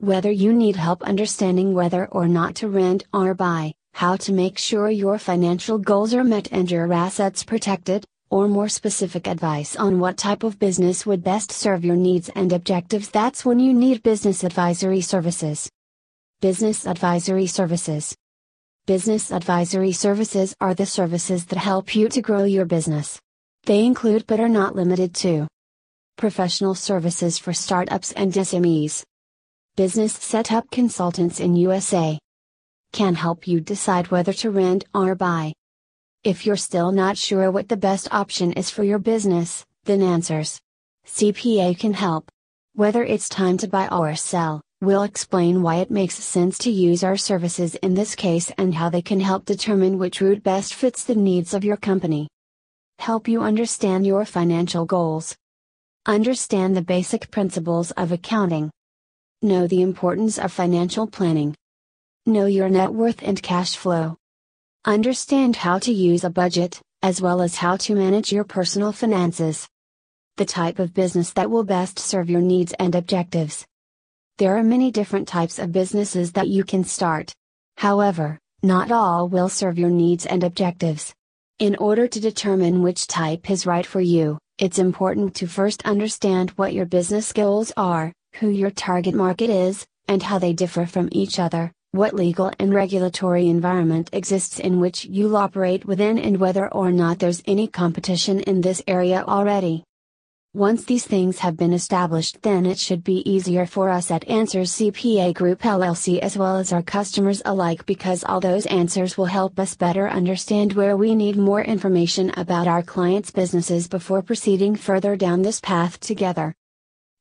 whether you need help understanding whether or not to rent or buy, how to make sure your financial goals are met and your assets protected, or more specific advice on what type of business would best serve your needs and objectives, that's when you need business advisory services. Business advisory services. Business advisory services are the services that help you to grow your business. They include but are not limited to professional services for startups and SMEs, business setup consultants in USA can help you decide whether to rent or buy. If you're still not sure what the best option is for your business, then Answers CPA can help. Whether it's time to buy or sell, we'll explain why it makes sense to use our services in this case and how they can help determine which route best fits the needs of your company. Help you understand your financial goals. Understand the basic principles of accounting. Know the importance of financial planning. Know your net worth and cash flow. Understand how to use a budget, as well as how to manage your personal finances. The type of business that will best serve your needs and objectives. There are many different types of businesses that you can start. However, not all will serve your needs and objectives. In order to determine which type is right for you, it's important to first understand what your business goals are, who your target market is, and how they differ from each other what legal and regulatory environment exists in which you'll operate within and whether or not there's any competition in this area already. Once these things have been established, then it should be easier for us at Answers CPA Group LLC as well as our customers alike because all those answers will help us better understand where we need more information about our clients' businesses before proceeding further down this path together.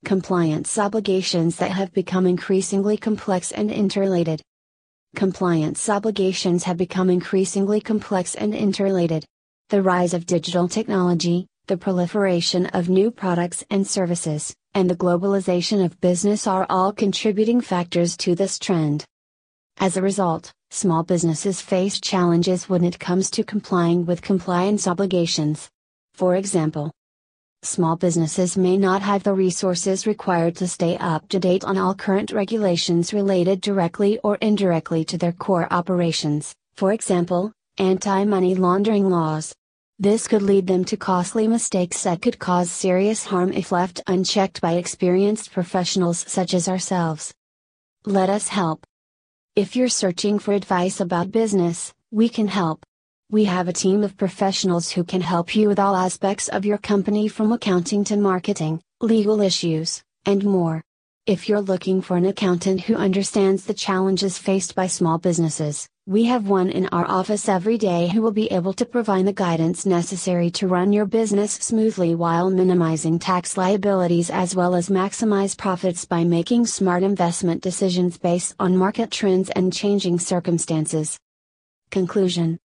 Compliance obligations that have become increasingly complex and interrelated. Compliance obligations have become increasingly complex and interrelated. The rise of digital technology, the proliferation of new products and services, and the globalization of business are all contributing factors to this trend. As a result, small businesses face challenges when it comes to complying with compliance obligations. For example, small businesses may not have the resources required to stay up to date on all current regulations related directly or indirectly to their core operations, for example, anti money laundering laws. This could lead them to costly mistakes that could cause serious harm if left unchecked by experienced professionals such as ourselves. Let us help. If you're searching for advice about business, we can help. We have a team of professionals who can help you with all aspects of your company from accounting to marketing, legal issues, and more. If you're looking for an accountant who understands the challenges faced by small businesses, we have one in our office every day who will be able to provide the guidance necessary to run your business smoothly while minimizing tax liabilities as well as maximize profits by making smart investment decisions based on market trends and changing circumstances. Conclusion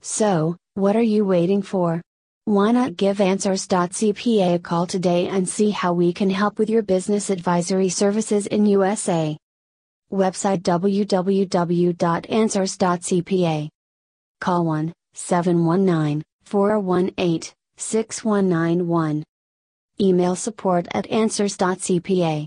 so, what are you waiting for? Why not give Answers.cpa a call today and see how we can help with your business advisory services in USA? Website www.answers.cpa. Call 1 719 418 6191. Email support at answers.cpa.